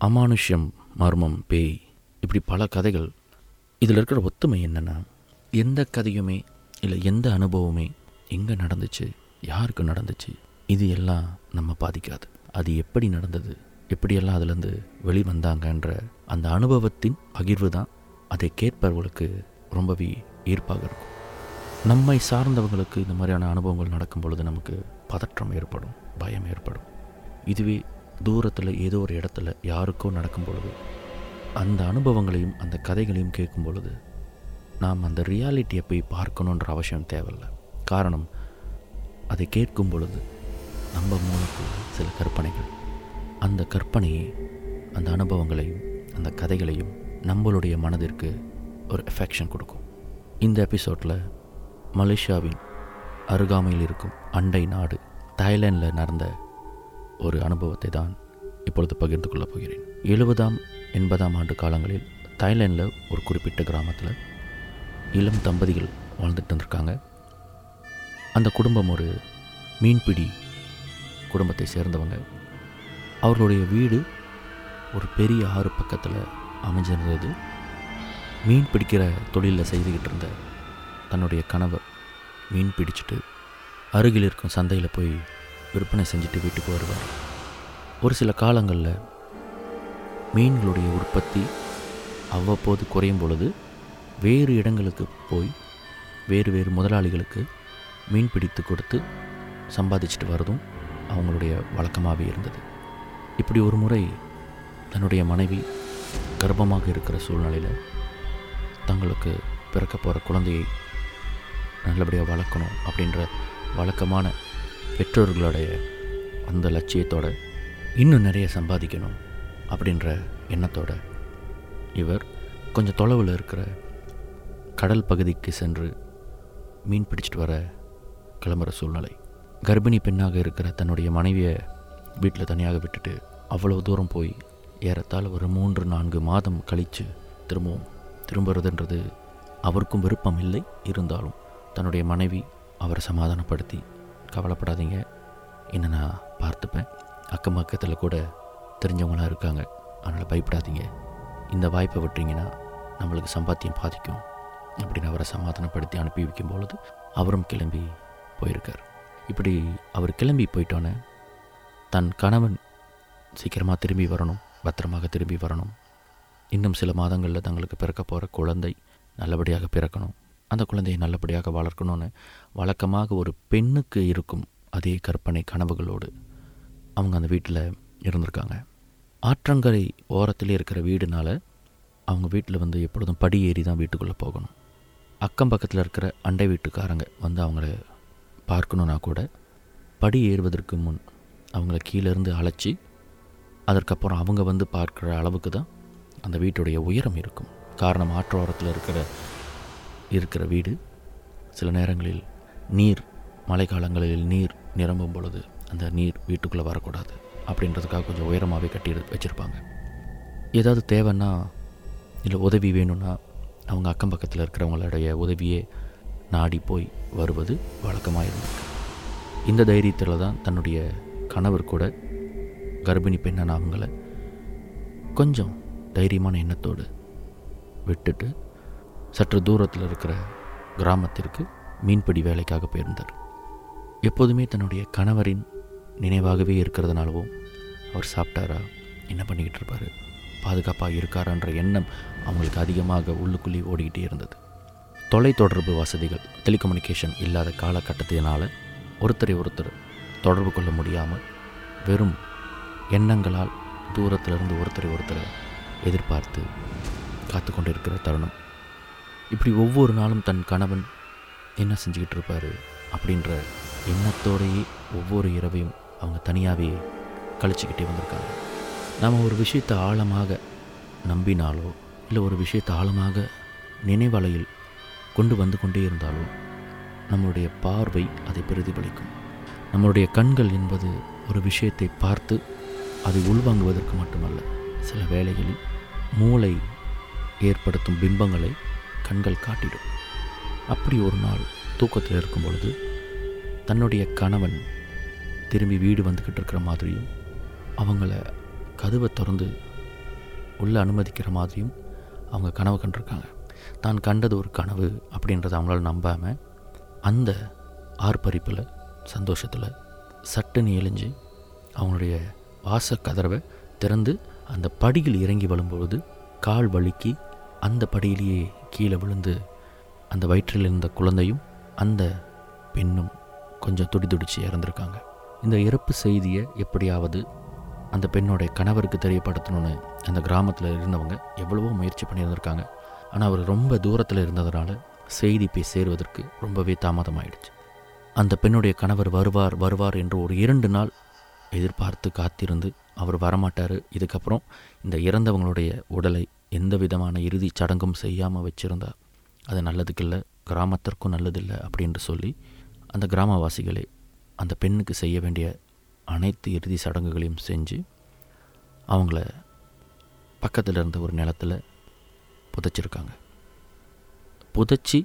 அமானுஷ்யம் மர்மம் பேய் இப்படி பல கதைகள். இதில் இருக்கிற ஒத்துமை என்னென்னா எந்த கதையுமே இல்லை எந்த அனுபவமே எங்கே நடந்துச்சு யாருக்கு நடந்துச்சு இது எல்லாம் நம்ம பாதிக்காது. அது எப்படி நடந்தது எப்படியெல்லாம் அதுலேருந்து வெளிவந்தாங்கன்ற அந்த அனுபவத்தின் பகிர்வு தான் அதை கேட்பவர்களுக்கு ரொம்பவே ஈர்ப்பாக இருக்கும். நம்மை சார்ந்தவங்களுக்கு இந்த மாதிரியான அனுபவங்கள் நடக்கும் பொழுது நமக்கு பதற்றம் ஏற்படும் பயம் ஏற்படும். இதுவே தூரத்தில் ஏதோ ஒரு இடத்துல யாருக்கோ நடக்கும் பொழுது அந்த அனுபவங்களையும் அந்த கதைகளையும் கேட்கும் பொழுது நாம் அந்த ரியாலிட்டியை போய் பார்க்கணுன்ற அவசியம் தேவையில்லை. காரணம் அதை கேட்கும் பொழுது நம்ம மூலக்குள்ள சில கற்பனைகள். அந்த கற்பனையை அந்த அனுபவங்களையும் அந்த கதைகளையும் நம்மளுடைய மனதிற்கு ஒரு எஃபெக்ஷன் கொடுக்கும். இந்த எபிசோடில் மலேசியாவின் அருகாமையில் இருக்கும் அண்டை நாடு தாய்லாண்டில் நடந்த ஒரு அனுபவத்தை தான் இப்பொழுது பகிர்ந்து கொள்ளப் போகிறேன். எழுபதாம் எண்பதாம் ஆண்டு காலங்களில் தாய்லாண்டில் ஒரு குறிப்பிட்ட கிராமத்தில் இளம் தம்பதிகள் வாழ்ந்துட்டு வந்திருக்காங்க. அந்த குடும்பம் ஒரு மீன்பிடி குடும்பத்தை சேர்ந்தவங்க. அவர்களுடைய வீடு ஒரு பெரிய ஆறு பக்கத்தில் அமைஞ்சிருந்தது. மீன் பிடிக்கிற தொழிலில் செய்துக்கிட்டு இருந்த தன்னுடைய கணவர் மீன் பிடிச்சிட்டு அருகில் இருக்கும் சந்தையில் போய் விற்பனை செஞ்சுட்டு வீட்டுக்கு வருவார் ஒரு சில காலங்களில் மீன்களுடைய உற்பத்தி அவ்வப்போது குறையும் பொழுது வேறு இடங்களுக்கு போய் வேறு வேறு முதலாளிகளுக்கு மீன் பிடித்து கொடுத்து சம்பாதிச்சுட்டு வரதும் அவங்களுடைய வழக்கமாகவே இருந்தது. இப்படி ஒரு முறை தன்னுடைய மனைவி கர்ப்பமாக இருக்கிற சூழ்நிலையில் தங்களுக்கு பிறக்க போகிற குழந்தையை நல்லபடியாக வளர்க்கணும் அப்படின்ற வழக்கமான பெற்றோர்களுடைய அந்த லட்சியத்தோட இன்னும் நிறைய சம்பாதிக்கணும் அப்படின்ற எண்ணத்தோட இவர் கொஞ்சம் தொலைவில் இருக்கிற கடல் பகுதிக்கு சென்று மீன் பிடிச்சிட்டு வர கிளம்புற சூழ்நிலை. கர்ப்பிணி பெண்ணாக இருக்கிற தன்னுடைய மனைவியை வீட்டில் தனியாக விட்டுட்டு அவ்வளோ தூரம் போய் ஏறத்தால் ஒரு மூன்று நான்கு மாதம் கழித்து திரும்பவும் திரும்புறதுன்றது அவருக்கும் விருப்பம் இல்லை. இருந்தாலும் தன்னுடைய மனைவி அவரை சமாதானப்படுத்தி கவலைப்படாதீங்க. என்ன நான் பார்த்துப்பேன். அக்கம் பக்கத்தில் கூட தெரிஞ்சவங்களாம் இருக்காங்க. அதனால் பயப்படாதீங்க. இந்த வாய்ப்பை விட்டுறீங்கன்னா நம்மளுக்கு சம்பாத்தியம் பாதிக்கும். அப்படின்னு அவரை சமாதானப்படுத்தி அனுப்பி வைக்கும் பொழுது அவரும் கிளம்பி போயிருக்கார். இப்படி அவர் கிளம்பி போயிட்டோன்னே தன் கணவன் சீக்கிரமாக திரும்பி வரணும். பத்திரமாக திரும்பி வரணும். இன்னும் சில மாதங்களில் தங்களுக்கு பிறக்க போகிற குழந்தை நல்லபடியாக பிறக்கணும். அந்த குழந்தையை நல்லபடியாக வளர்க்கணும்னு வழக்கமாக ஒரு பெண்ணுக்கு இருக்கும் அதே கற்பனை கனவுகளோடு அவங்க அந்த வீட்டில் இருந்திருக்காங்க. ஆற்றங்கரை ஓரத்திலே இருக்கிற வீடுனால அவங்க வீட்டில் வந்து எப்பொழுதும் படி ஏறி தான் வீட்டுக்குள்ளே போகணும். அக்கம் பக்கத்தில் இருக்கிற அண்டை வீட்டுக்காரங்க வந்து அவங்கள பார்க்கணுன்னா கூட படி ஏறுவதற்கு முன் அவங்கள கீழேருந்து அழைச்சி அதற்கப்புறம் அவங்க வந்து பார்க்குற அளவுக்கு தான் அந்த வீட்டுடைய உயரம் இருக்கும். காரணம் ஆற்றோரத்தில் இருக்கிற இருக்கிற வீடு சில நேரங்களில் நீர் மழைக்காலங்களில் நீர் நிரம்பும் பொழுது அந்த நீர் வீட்டுக்குள்ளே வரக்கூடாது அப்படின்றதுக்காக கொஞ்சம் உயரமாகவே கட்டி வச்சுருப்பாங்க. ஏதாவது தேவைன்னா இல்லை உதவி வேணும்னா அவங்க அக்கம் பக்கத்தில் இருக்கிறவங்களுடைய உதவியே நாடி போய் வருவது வழக்கமாக இருந்திருக்கு. இந்த தைரியத்தில் தான் தன்னுடைய கணவர் கூட கர்ப்பிணி பெண்ணான அவங்கள கொஞ்சம் தைரியமான எண்ணத்தோடு விட்டுட்டு சற்று தூரத்தில் இருக்கிற கிராமத்திற்கு மீன்பிடி வேலைக்காக போயிருந்தார். எப்போதுமே தன்னுடைய கணவரின் நினைவாகவே இருக்கிறதுனாலவும் அவர் சாப்பிட்டாரா என்ன பண்ணிக்கிட்டு இருப்பார் பாதுகாப்பாக இருக்காரான்ற எண்ணம் அவங்களுக்கு அதிகமாக உள்ளுக்குள்ளே ஓடிக்கிட்டே இருந்தது. தொலைத்தொடர்பு வசதிகள் டெலிகம்யூனிகேஷன் இல்லாத காலகட்டத்தினால் ஒருத்தரை ஒருத்தர் தொடர்பு கொள்ள முடியாமல் வெறும் எண்ணங்களால் தூரத்திலிருந்து ஒருத்தரை ஒருத்தரை எதிர்பார்த்து காத்து கொண்டிருக்கிற தருணம். இப்படி ஒவ்வொரு நாளும் தன் கணவன் என்ன செஞ்சுக்கிட்டு இருப்பார் அப்படின்ற எண்ணத்தோடையே ஒவ்வொரு இரவையும் அவங்க தனியாகவே கழிச்சுக்கிட்டே வந்திருக்காங்க. நாம் ஒரு விஷயத்தை ஆழமாக நம்பினாலோ இல்லை ஒரு விஷயத்தை ஆழமாக நினைவலையில் கொண்டு வந்து கொண்டே இருந்தாலோ நம்மளுடைய பார்வை அதை பிரதிபலிக்கும். நம்மளுடைய கண்கள் என்பது ஒரு விஷயத்தை பார்த்து அதை உள்வாங்குவதற்கு மட்டுமல்ல சில வேளைகளில் மூளை ஏற்படுத்தும் பிம்பங்களை கண்கள் காட்டிடும். அப்படி ஒரு நாள் தூக்கத்தில் இருக்கும் பொழுது தன்னுடைய கணவன் திரும்பி வீடு வந்துக்கிட்டு இருக்கிற மாதிரியும் அவங்கள கதவை திறந்து உள்ளே அனுமதிக்கிற மாதிரியும் அவங்க கனவு கண்டிருக்காங்க. தான் கண்டது ஒரு கனவு அப்படின்றத அவங்களால நம்பாமல் அந்த ஆர்ப்பரிப்பில் சந்தோஷத்தில் சட்டுன்னு எழிஞ்சு அவங்களுடைய வாச கதரவை திறந்து அந்த படியில் இறங்கி வரும்பொழுது கால் வழுக்கி அந்த படியிலேயே கீழே விழுந்து அந்த வயிற்றில் இருந்த குழந்தையும் அந்த பெண்ணும் கொஞ்சம் துடி துடிச்சு இறந்துருக்காங்க. இந்த இறப்பு செய்தியை எப்படியாவது அந்த பெண்ணோடைய கணவருக்கு தெரியப்படுத்தணும்னு அந்த கிராமத்தில் இருந்தவங்க எவ்வளவோ முயற்சி பண்ணியிருந்திருக்காங்க. ஆனால் அவர் ரொம்ப தூரத்தில் இருந்ததுனால செய்தி போய் சேருவதற்கு ரொம்பவே தாமதமாயிடுச்சு. அந்த பெண்ணுடைய கணவர் வருவார் வருவார் என்று ஒரு இரண்டு நாள் எதிர்பார்த்து காத்திருந்து அவர் வரமாட்டார். இதுக்கப்புறம் இந்த இறந்தவங்களுடைய உடலை எந்த விதமான இறுதி சடங்கும் செய்யாமல் வச்சுருந்தா அது நல்லதுக்கில்லை கிராமத்திற்கும் நல்லதில்லை அப்படின்னு சொல்லி அந்த கிராமவாசிகளே அந்த பெண்ணுக்கு செய்ய வேண்டிய அனைத்து இறுதி சடங்குகளையும் செஞ்சு அவங்கள பக்கத்தில் இருந்த ஒரு நிலத்தில் புதைச்சிருக்காங்க. புதைச்சி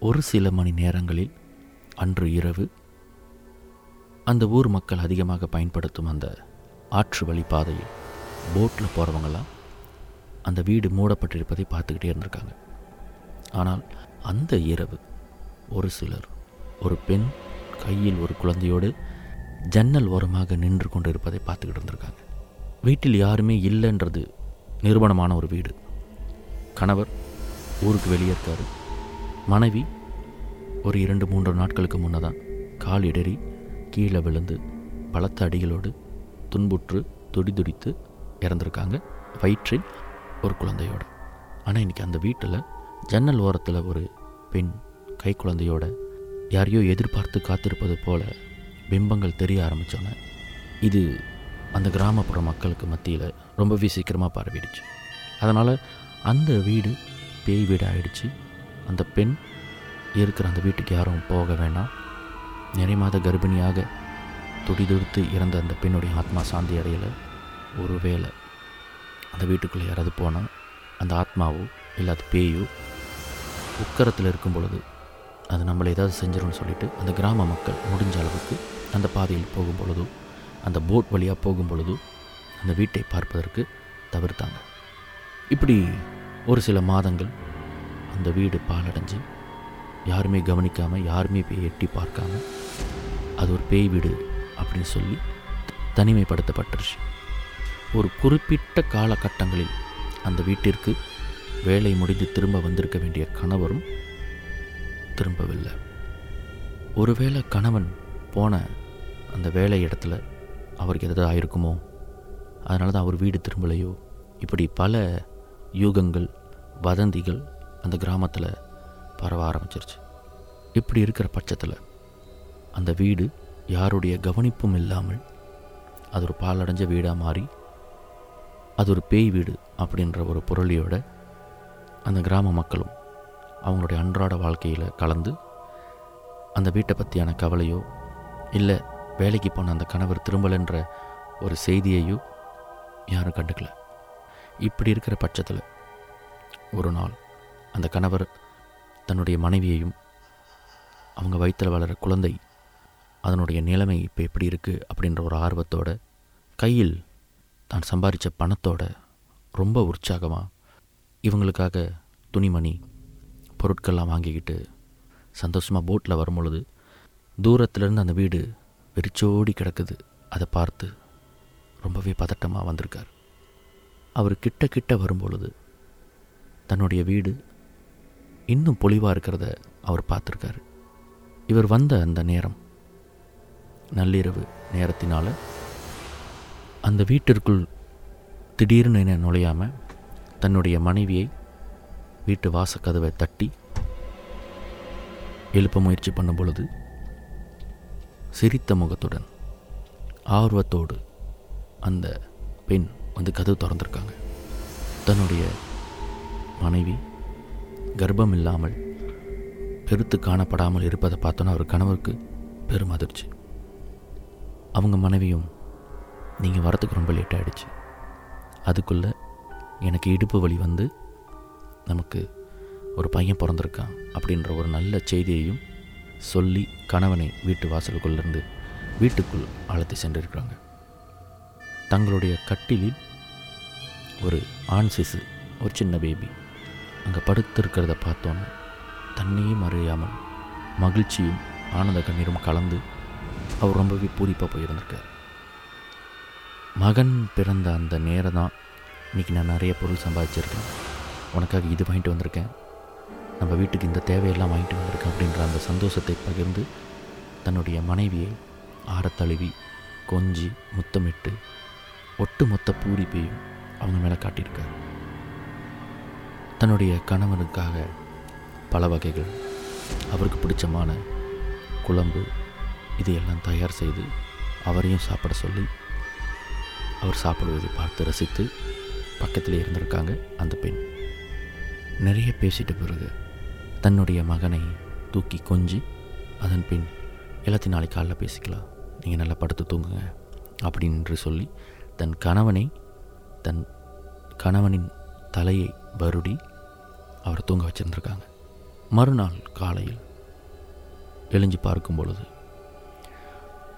ஒரு சில மணி நேரங்களில் அன்று இரவு அந்த ஊர் மக்கள் அதிகமாக பயன்படுத்தும் அந்த ஆற்று வழி பாதையில் போட்டில் போகிறவங்களாம் அந்த வீடு மூடப்பட்டிருப்பதை பார்த்துக்கிட்டே இருந்திருக்காங்க. ஆனால் அந்த இரவு ஒரு சிலர் ஒரு பெண் கையில் ஒரு குழந்தையோடு ஜன்னல் ஓரமாக நின்று கொண்டு இருப்பதை பார்த்துக்கிட்டு இருந்திருக்காங்க. வீட்டில் யாருமே இல்லைன்றது நிறுவனமான ஒரு வீடு. கணவர் ஊருக்கு வெளியே இருக்கார் மனைவி ஒரு இரண்டு மூன்று நாட்களுக்கு முன்னதான் கால் இடறி கீழே விழுந்து பலத்த அடிகளோடு துன்புற்று துடிதுடித்து இறந்துருக்காங்க. வயிற்றில் ஒரு குழந்தையோட. ஆனால் இன்றைக்கி அந்த வீட்டில் ஜன்னல் ஓரத்தில் ஒரு பெண் கை குழந்தையோட யாரையோ எதிர்பார்த்து காத்திருப்பது போல பிம்பங்கள் தெரிய ஆரம்பித்தோன்னே இது அந்த கிராமப்புற மக்களுக்கு மத்தியில் ரொம்பவே சீக்கிரமாக பரவிடுச்சு. அதனால் அந்த வீடு பேய் வீடு ஆயிடுச்சு. அந்த பெண் இருக்கிற அந்த வீட்டுக்கு யாரும் போக வேணாம். நிறை மாத கர்ப்பிணியாக துடிதுடித்து இறந்த அந்த பெண்ணுடைய ஆத்மா சாந்தி அடையலை. ஒருவேளை அந்த வீட்டுக்குள்ளே யாராவது போனால் அந்த ஆத்மாவோ இல்லை அது பேயோ உக்கரத்தில் இருக்கும் பொழுது அது நம்மளை ஏதாவது செஞ்சிடும்னு சொல்லிட்டு அந்த கிராம மக்கள் முடிஞ்ச அளவுக்கு அந்த பாதையில் போகும் பொழுதோ அந்த போட் வழியாக போகும் பொழுதோ அந்த வீட்டை பார்ப்பதற்கு தவிர்த்தாங்க. இப்படி ஒரு சில மாதங்கள் அந்த வீடு பாலடைஞ்சு யாருமே கவனிக்காமல் யாருமே போய் எட்டி பார்க்காம அது ஒரு பேய் வீடு அப்படின்னு சொல்லி தனிமைப்படுத்தப்பட்டுருச்சு. ஒரு குறிப்பிட்ட காலகட்டங்களில் அந்த வீட்டிற்கு வேலை முடிந்து திரும்ப வந்திருக்க வேண்டிய கணவரும் திரும்பவில்லை. ஒருவேளை கணவன் போன அந்த வேலை இடத்துல அவருக்கு எதாவது ஆயிருக்குமோ? அதனால தான் அவர் வீடு திரும்பலையோ? இப்படி பல யூகங்கள் வதந்திகள் அந்த கிராமத்தில் பரவ ஆரம்பிச்சிருச்சு. இப்படி இருக்கிற பட்சத்தில் அந்த வீடு யாருடைய கவனிப்பும் இல்லாமல் அது ஒரு பாலடைஞ்ச வீடாக மாறி அது ஒரு பேய் வீடு அப்படின்ற ஒரு பொருளியோட அந்த கிராம மக்களும் அவங்களுடைய அன்றாட வாழ்க்கையில் கலந்து அந்த வீட்டை பற்றியான கவலையோ இல்லை வேலைக்கு போன அந்த கணவர் திரும்பலைன்ற ஒரு செய்தியையோ யாரும் கண்டுக்கல. இப்படி இருக்கிற பட்சத்தில் ஒரு நாள் அந்த கணவர் தன்னுடைய மனைவியையும் அவங்க வயிற்றில் வளர குழந்தை அதனுடைய நிலைமை இப்போ எப்படி இருக்குது அப்படின்ற ஒரு ஆர்வத்தோட கையில் தான் சம்பாதிச்ச பணத்தோட ரொம்ப உற்சாகமாக இவங்களுக்காக துணிமணி பொருட்கள்லாம் வாங்கிக்கிட்டு சந்தோஷமாக போட்டில் வரும்பொழுது தூரத்துலேருந்து அந்த வீடு வெறிச்சோடி கிடக்குது. அதை பார்த்து ரொம்பவே பதட்டமாக வந்திருக்கார். அவர் கிட்ட கிட்ட வரும்பொழுது தன்னுடைய வீடு இன்னும் பொலிவாக இருக்கிறத அவர் பார்த்துருக்காரு. இவர் வந்த அந்த நேரம் நள்ளிரவு நேரத்தினால் அந்த வீட்டிற்குள் திடீர்னு என்ன நுழையாமல் தன்னுடைய மனைவியை வீட்டு வாசக்கதவை தட்டி எழுப்ப முயற்சி பண்ணும் பொழுது சிரித்த முகத்துடன் ஆர்வத்தோடு அந்த பெண் வந்து கதவு திறந்திருக்காங்க. தன்னுடைய மனைவி கர்ப்பம் இல்லாமல் பெருத்து காணப்படாமல் இருப்பதை பார்த்தோன்னா அவர் கணவருக்கு பெரும் அதிர்ச்சி. அவங்க மனைவியும் நீங்கள் வரத்துக்கு ரொம்ப லேட் ஆகிடுச்சு அதுக்குள்ளே எனக்கு இடுப்பு வலி வந்து நமக்கு ஒரு பையன் பிறந்திருக்கான் அப்படின்ற ஒரு நல்ல செய்தியையும் சொல்லி கணவனை வீட்டு வாசலுக்குள்ளேருந்து வீட்டுக்குள் அழைத்து சென்றிருக்கிறாங்க. தங்களுடைய கட்டிலில் ஒரு ஆண் சிசு ஒரு சின்ன பேபி அங்கே படுத்திருக்கிறத பார்த்தோன்னே தண்ணியும் அறியாமல் மகிழ்ச்சியும் ஆனந்த கண்ணீரும் கலந்து அவர் ரொம்பவே பூரிப்பாக போயிருந்திருக்கார். மகன் பிறந்த அந்த நேரம் தான் இன்றைக்கி நான் நிறைய பொருள் சம்பாதிச்சிருக்கேன். உனக்காக இது வாங்கிட்டு வந்திருக்கேன். நம்ம வீட்டுக்கு இந்த தேவையெல்லாம் வாங்கிட்டு வந்திருக்கேன் அப்படின்ற அந்த சந்தோஷத்தை பகிர்ந்து தன்னுடைய மனைவியை ஆரத்தழுவி கொஞ்சி முத்தமிட்டு ஒட்டு மொத்த பூரிப்பையும் அவங்க மேலே காட்டியிருக்கார். தன்னுடைய கணவனுக்காக பல வகைகள் அவருக்கு பிடிச்சமான குழம்பு இதையெல்லாம் தயார் செய்து அவரையும் சாப்பிட சொல்லி அவர் சாப்பிடுவதை பார்த்து ரசித்து பக்கத்தில் இருந்திருக்காங்க அந்த பெண். நிறைய பேசிட்ட பிறகு தன்னுடைய மகனை தூக்கி கொஞ்சி அதன் பின் எல்லாத்தையும் நாளைக்கு காலைல பேசிக்கலாம். நீங்கள் நல்லா படுத்து தூங்குங்க அப்படின்னு சொல்லி தன் கணவனை தன் கணவனின் தலையை வருடி அவர் தூங்க வச்சுருந்துருக்காங்க. மறுநாள் காலையில் எழிஞ்சு பார்க்கும் பொழுது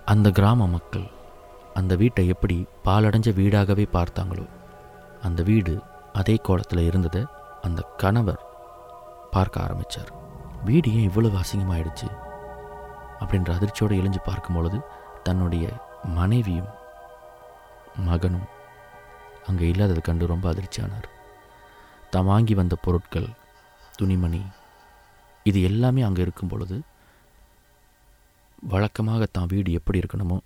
அந்த கிராம மக்கள் அந்த வீட்டை எப்படி பாலடைஞ்ச வீடாகவே பார்த்தாங்களோ அந்த வீடு அதே கோலத்தில் இருந்ததை அந்த கணவர் பார்க்க ஆரம்பித்தார் வீடு ஏன் இவ்வளவு அசிங்கமாயிடுச்சு? அப்படின்ற அதிர்ச்சியோடு எழிஞ்சு பார்க்கும் பொழுது தன்னுடைய மனைவியும் மகனும் அங்கே இல்லாததை கண்டு ரொம்ப அதிர்ச்சியானார். தான் வாங்கி வந்த பொருட்கள் துணிமணி இது எல்லாமே அங்கே இருக்கும் பொழுது வழக்கமாக தான் வீடு எப்படி இருக்கணுமோ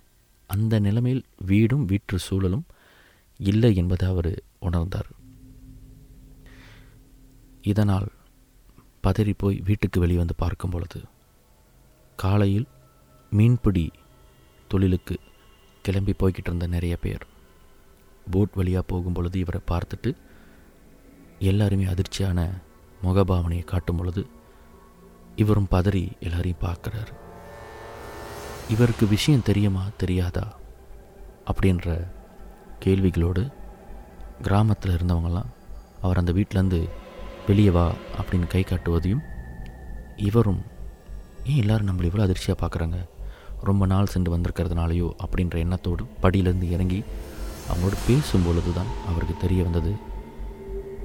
அந்த நிலைமையில் வீடும் வீற்று சூழலும் இல்லை என்பதை அவர் உணர்ந்தார். இதனால் பதறி போய் வீட்டுக்கு வெளிவந்து பார்க்கும் பொழுது காலையில் மீன்பிடி தொழிலுக்கு கிளம்பி போய்கிட்டு இருந்த நிறைய பேர் போட் வழியாக போகும் பொழுது இவரை பார்த்துட்டு எல்லாருமே அதிர்ச்சியான முகபாவனையை காட்டும் பொழுது இவரும் பதறி எல்லாரையும் பார்க்குறாரு. இவருக்கு விஷயம் தெரியுமா தெரியாதா? அப்படின்ற கேள்விகளோடு கிராமத்தில் இருந்தவங்களாம் அவர் அந்த வீட்டிலேருந்து வெளியே வா அப்படின்னு கை காட்டுவதையும் இவரும் ஏன் எல்லோரும் நம்மளை இவ்வளோ அதிர்ச்சியாக பார்க்குறாங்க ரொம்ப நாள் சென்று வந்திருக்கிறதுனாலையோ அப்படின்ற எண்ணத்தோடு படியிலேருந்து இறங்கி அவங்களோடு பேசும் பொழுது தான் அவருக்கு தெரிய வந்தது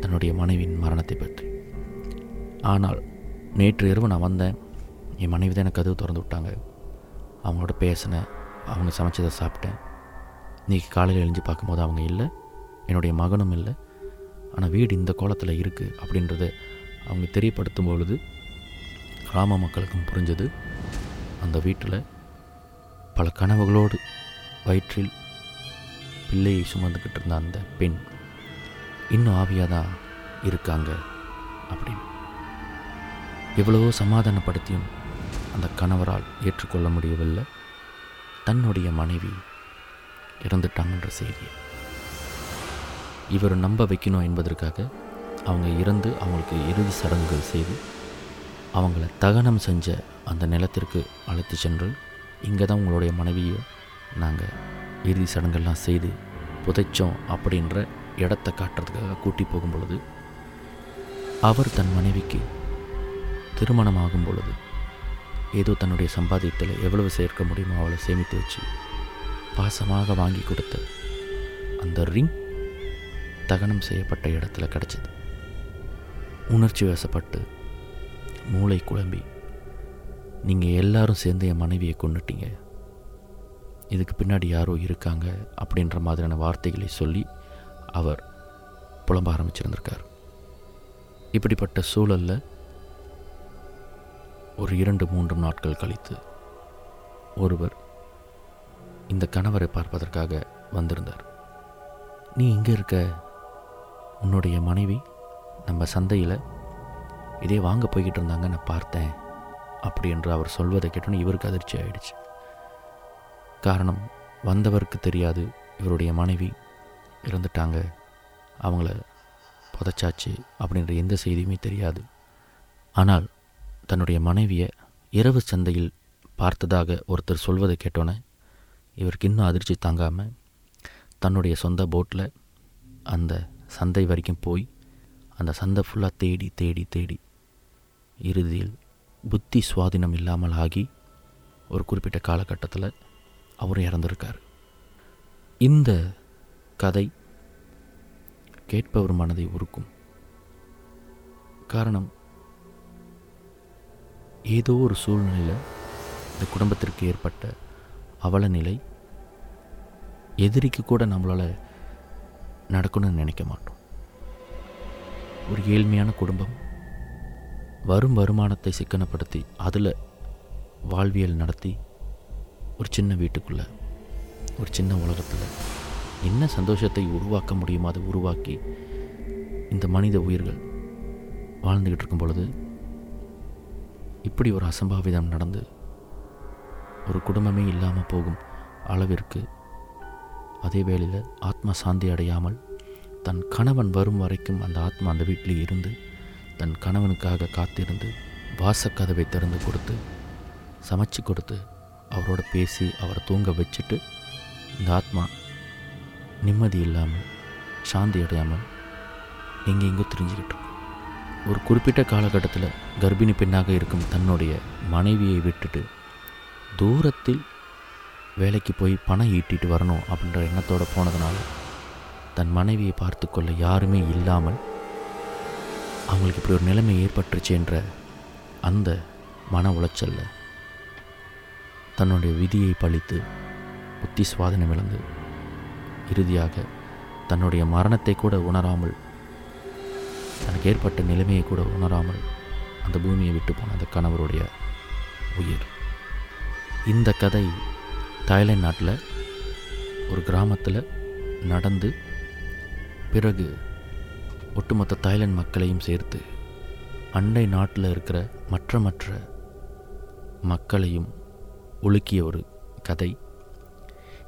தன்னுடைய மனைவியின் மரணத்தை பற்றி. ஆனால் நேற்று இரவு நான் வந்தேன். என் மனைவி தான் எனக்கு கதவு திறந்து விட்டாங்க. அவங்களோட பேசினேன் அவங்க சமைச்சதை சாப்பிட்டேன். இன்றைக்கி காலையில் எழுஞ்சி பார்க்கும்போது அவங்க இல்லை என்னுடைய மகனும் இல்லை. ஆனால் வீடு இந்த கோலத்தில் இருக்குது அப்படின்றத அவங்க தெரியப்படுத்தும் பொழுது கிராம மக்களுக்கும் புரிஞ்சது. அந்த வீட்டில் பல கனவுகளோடு வயிற்றில் பிள்ளையை சுமந்துக்கிட்டு இருந்த அந்த பெண் இன்னும் ஆவியாக தான் இருக்காங்க அப்படின்னு. எவ்வளவோ சமாதானப்படுத்தியும் அந்த கணவரால் ஏற்றுக்கொள்ள முடியவில்லை. தன்னுடைய மனைவி இறந்துட்டாங்கன்ற செய்தியை. இவர் நம்ப வைக்கணும் என்பதற்காக அவங்க இறந்து அவங்களுக்கு இறுதி சடங்குகள் செய்து அவங்கள தகனம் செஞ்ச அந்த நிலத்திற்கு அழைத்து சென்று இங்கே தான் உங்களுடைய மனைவியை நாங்கள் இறுதி சடங்கெல்லாம் செய்து புதைச்சோம் அப்படின்ற இடத்த காட்டுறதுக்காக கூட்டி போகும் பொழுது அவர் தன் மனைவிக்கு திருமணமாகும் பொழுது ஏதோ தன்னுடைய சம்பாதியத்தில் எவ்வளவு சேர்க்க முடியுமோ அவளை சேமித்து வச்சு பாசமாக வாங்கி கொடுத்த அந்த ரிங் தகனம் செய்யப்பட்ட இடத்துல கிடச்சிது. உணர்ச்சி வசப்பட்டு மூளை குழம்பி நீங்கள் எல்லாரும் சேர்ந்து என் மனைவியை கொண்டுட்டீங்க இதுக்கு பின்னாடி யாரோ இருக்காங்க அப்படின்ற மாதிரியான வார்த்தைகளை சொல்லி அவர் புலம்ப ஆரம்பிச்சிருந்திருக்கார். இப்படிப்பட்ட சூழலில் ஒரு இரண்டு மூன்று நாட்கள் கழித்து ஒருவர் இந்த கணவரை பார்ப்பதற்காக வந்திருந்தார். நீ இங்கே இருக்க. உன்னுடைய மனைவி நம்ம சந்தையில் இதே வாங்க போய்கிட்டு இருந்தாங்க. நான் பார்த்தேன். அப்படி என்று அவர் சொல்வதை கேட்டோன்னு இவருக்கு அதிர்ச்சி ஆயிடுச்சு. காரணம் வந்தவருக்கு தெரியாது. இவருடைய மனைவி இறந்துட்டாங்க. அவங்கள புதைச்சாச்சு அப்படின்ற எந்த செய்தியுமே தெரியாது. ஆனால் தன்னுடைய மனைவியை இரவு சந்தையில் பார்த்ததாக ஒருத்தர் சொல்வதை கேட்டோன்னே இவருக்கு இன்னும் அதிர்ச்சி தாங்காமல் தன்னுடைய சொந்த போட்டில் அந்த சந்தை வரைக்கும் போய் அந்த சந்தை ஃபுல்லாக தேடி தேடி தேடி இறுதியில் புத்தி சுவாதீனம் இல்லாமல் ஆகி ஒரு குறிப்பிட்ட காலகட்டத்தில் அவர் இறந்திருக்கார். இந்த கதை கேட்பவர் மனதை உருக்கும் காரணம் ஏதோ ஒரு சூழ்நிலையில் இந்த குடும்பத்திற்கு ஏற்பட்ட அவல நிலை எதிரிக்கு கூட நம்மளால் நடக்கணும்னு நினைக்க மாட்டோம். ஒரு ஏழ்மையான குடும்பம் வரும் வருமானத்தை சிக்கனப்படுத்தி அதில் வாழ்வியல் நடத்தி ஒரு சின்ன வீட்டுக்குள்ளே ஒரு சின்ன உலகத்தில் என்ன சந்தோஷத்தை உருவாக்க முடியுமோ அதை உருவாக்கி இந்த மனித உயிர்கள் வாழ்ந்துக்கிட்டு இருக்கும் பொழுது இப்படி ஒரு அசம்பாவிதம் நடந்து ஒரு குடும்பமே இல்லாமல் போகும் அளவிற்கு அதே வேளையில் ஆத்மா சாந்தி அடையாமல் தன் கணவன் வரும் வரைக்கும் அந்த ஆத்மா அந்த வீட்டில் இருந்து தன் கணவனுக்காக காத்திருந்து வாசக்கதவை திறந்து கொடுத்து சமைச்சு கொடுத்து அவரோட பேசி அவரை தூங்க வச்சுட்டு இந்த ஆத்மா நிம்மதி இல்லாமல் சாந்தி அடையாமல் எங்கெங்கோ தெரிஞ்சுக்கிட்டு ஒரு குறிப்பிட்ட காலகட்டத்தில் கர்ப்பிணி பெண்ணாக இருக்கும் தன்னுடைய மனைவியை விட்டுட்டு தூரத்தில் வேலைக்கு போய் பணம் ஈட்டிட்டு வரணும் அப்படின்ற எண்ணத்தோடு போனதுனால தன் மனைவியை பார்த்து கொள்ள யாருமே இல்லாமல் அவங்களுக்கு இப்படி ஒரு நிலைமை ஏற்பட்டுருச்சுன்ற அந்த மன உளைச்சலில் தன்னுடைய விதியை பழித்து புத்தி சுவாதனம் இழந்து இறுதியாக தன்னுடைய மரணத்தை கூட உணராமல் தனக்கு ஏற்பட்ட நிலைமையை கூட உணராமல் அந்த பூமியை விட்டு போன அந்த கணவருடைய உயிர். இந்த கதை தாய்லாந்து நாட்டில் ஒரு கிராமத்தில் நடந்து பிறகு ஒட்டுமொத்த தாய்லாந்து மக்களையும் சேர்த்து அண்டை நாட்டில் இருக்கிற மற்ற மற்ற மக்களையும் ஒழுக்கிய ஒரு கதை.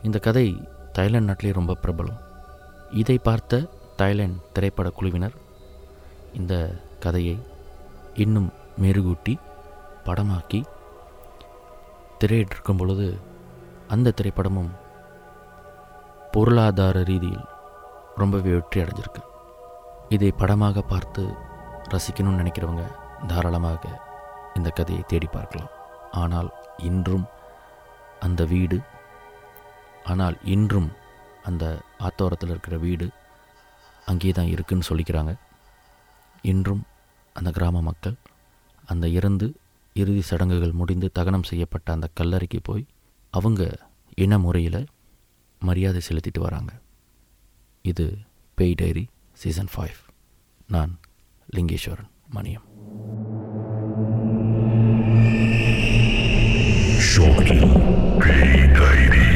இந்த கதை தாய்லாந்து நாட்டிலே ரொம்ப பிரபலம். இதை பார்த்த தாய்லாந்து திரைப்பட குழுவினர் இந்த கதையை இன்னும் மெருகூட்டி படமாக்கி திரையிட்டிருக்கும் பொழுது அந்த திரைப்படமும் பொருளாதார ரீதியில் ரொம்பவே வெற்றி அடைஞ்சிருக்கு. இதை படமாக பார்த்து ரசிக்கணும்னு நினைக்கிறவங்க தாராளமாக இந்த கதையை தேடி பார்க்கலாம். ஆனால் இன்றும் அந்த வீடு ஆனால் இன்றும் அந்த ஆத்தோரத்தில் இருக்கிற வீடு அங்கே தான் இருக்குன்னு சொல்லிக்கிறாங்க. இன்றும் அந்த கிராம மக்கள் அந்த இறந்து இறுதி சடங்குகள் முடிந்து தகனம் செய்யப்பட்ட அந்த கல்லறைக்கு போய் அவங்க இன முறையில் மரியாதை செலுத்திட்டு வராங்க. இது பேய் டைரி சீசன் ஃபைவ். நான் Lingeswaran Maniam. Shorty, Pay Diary.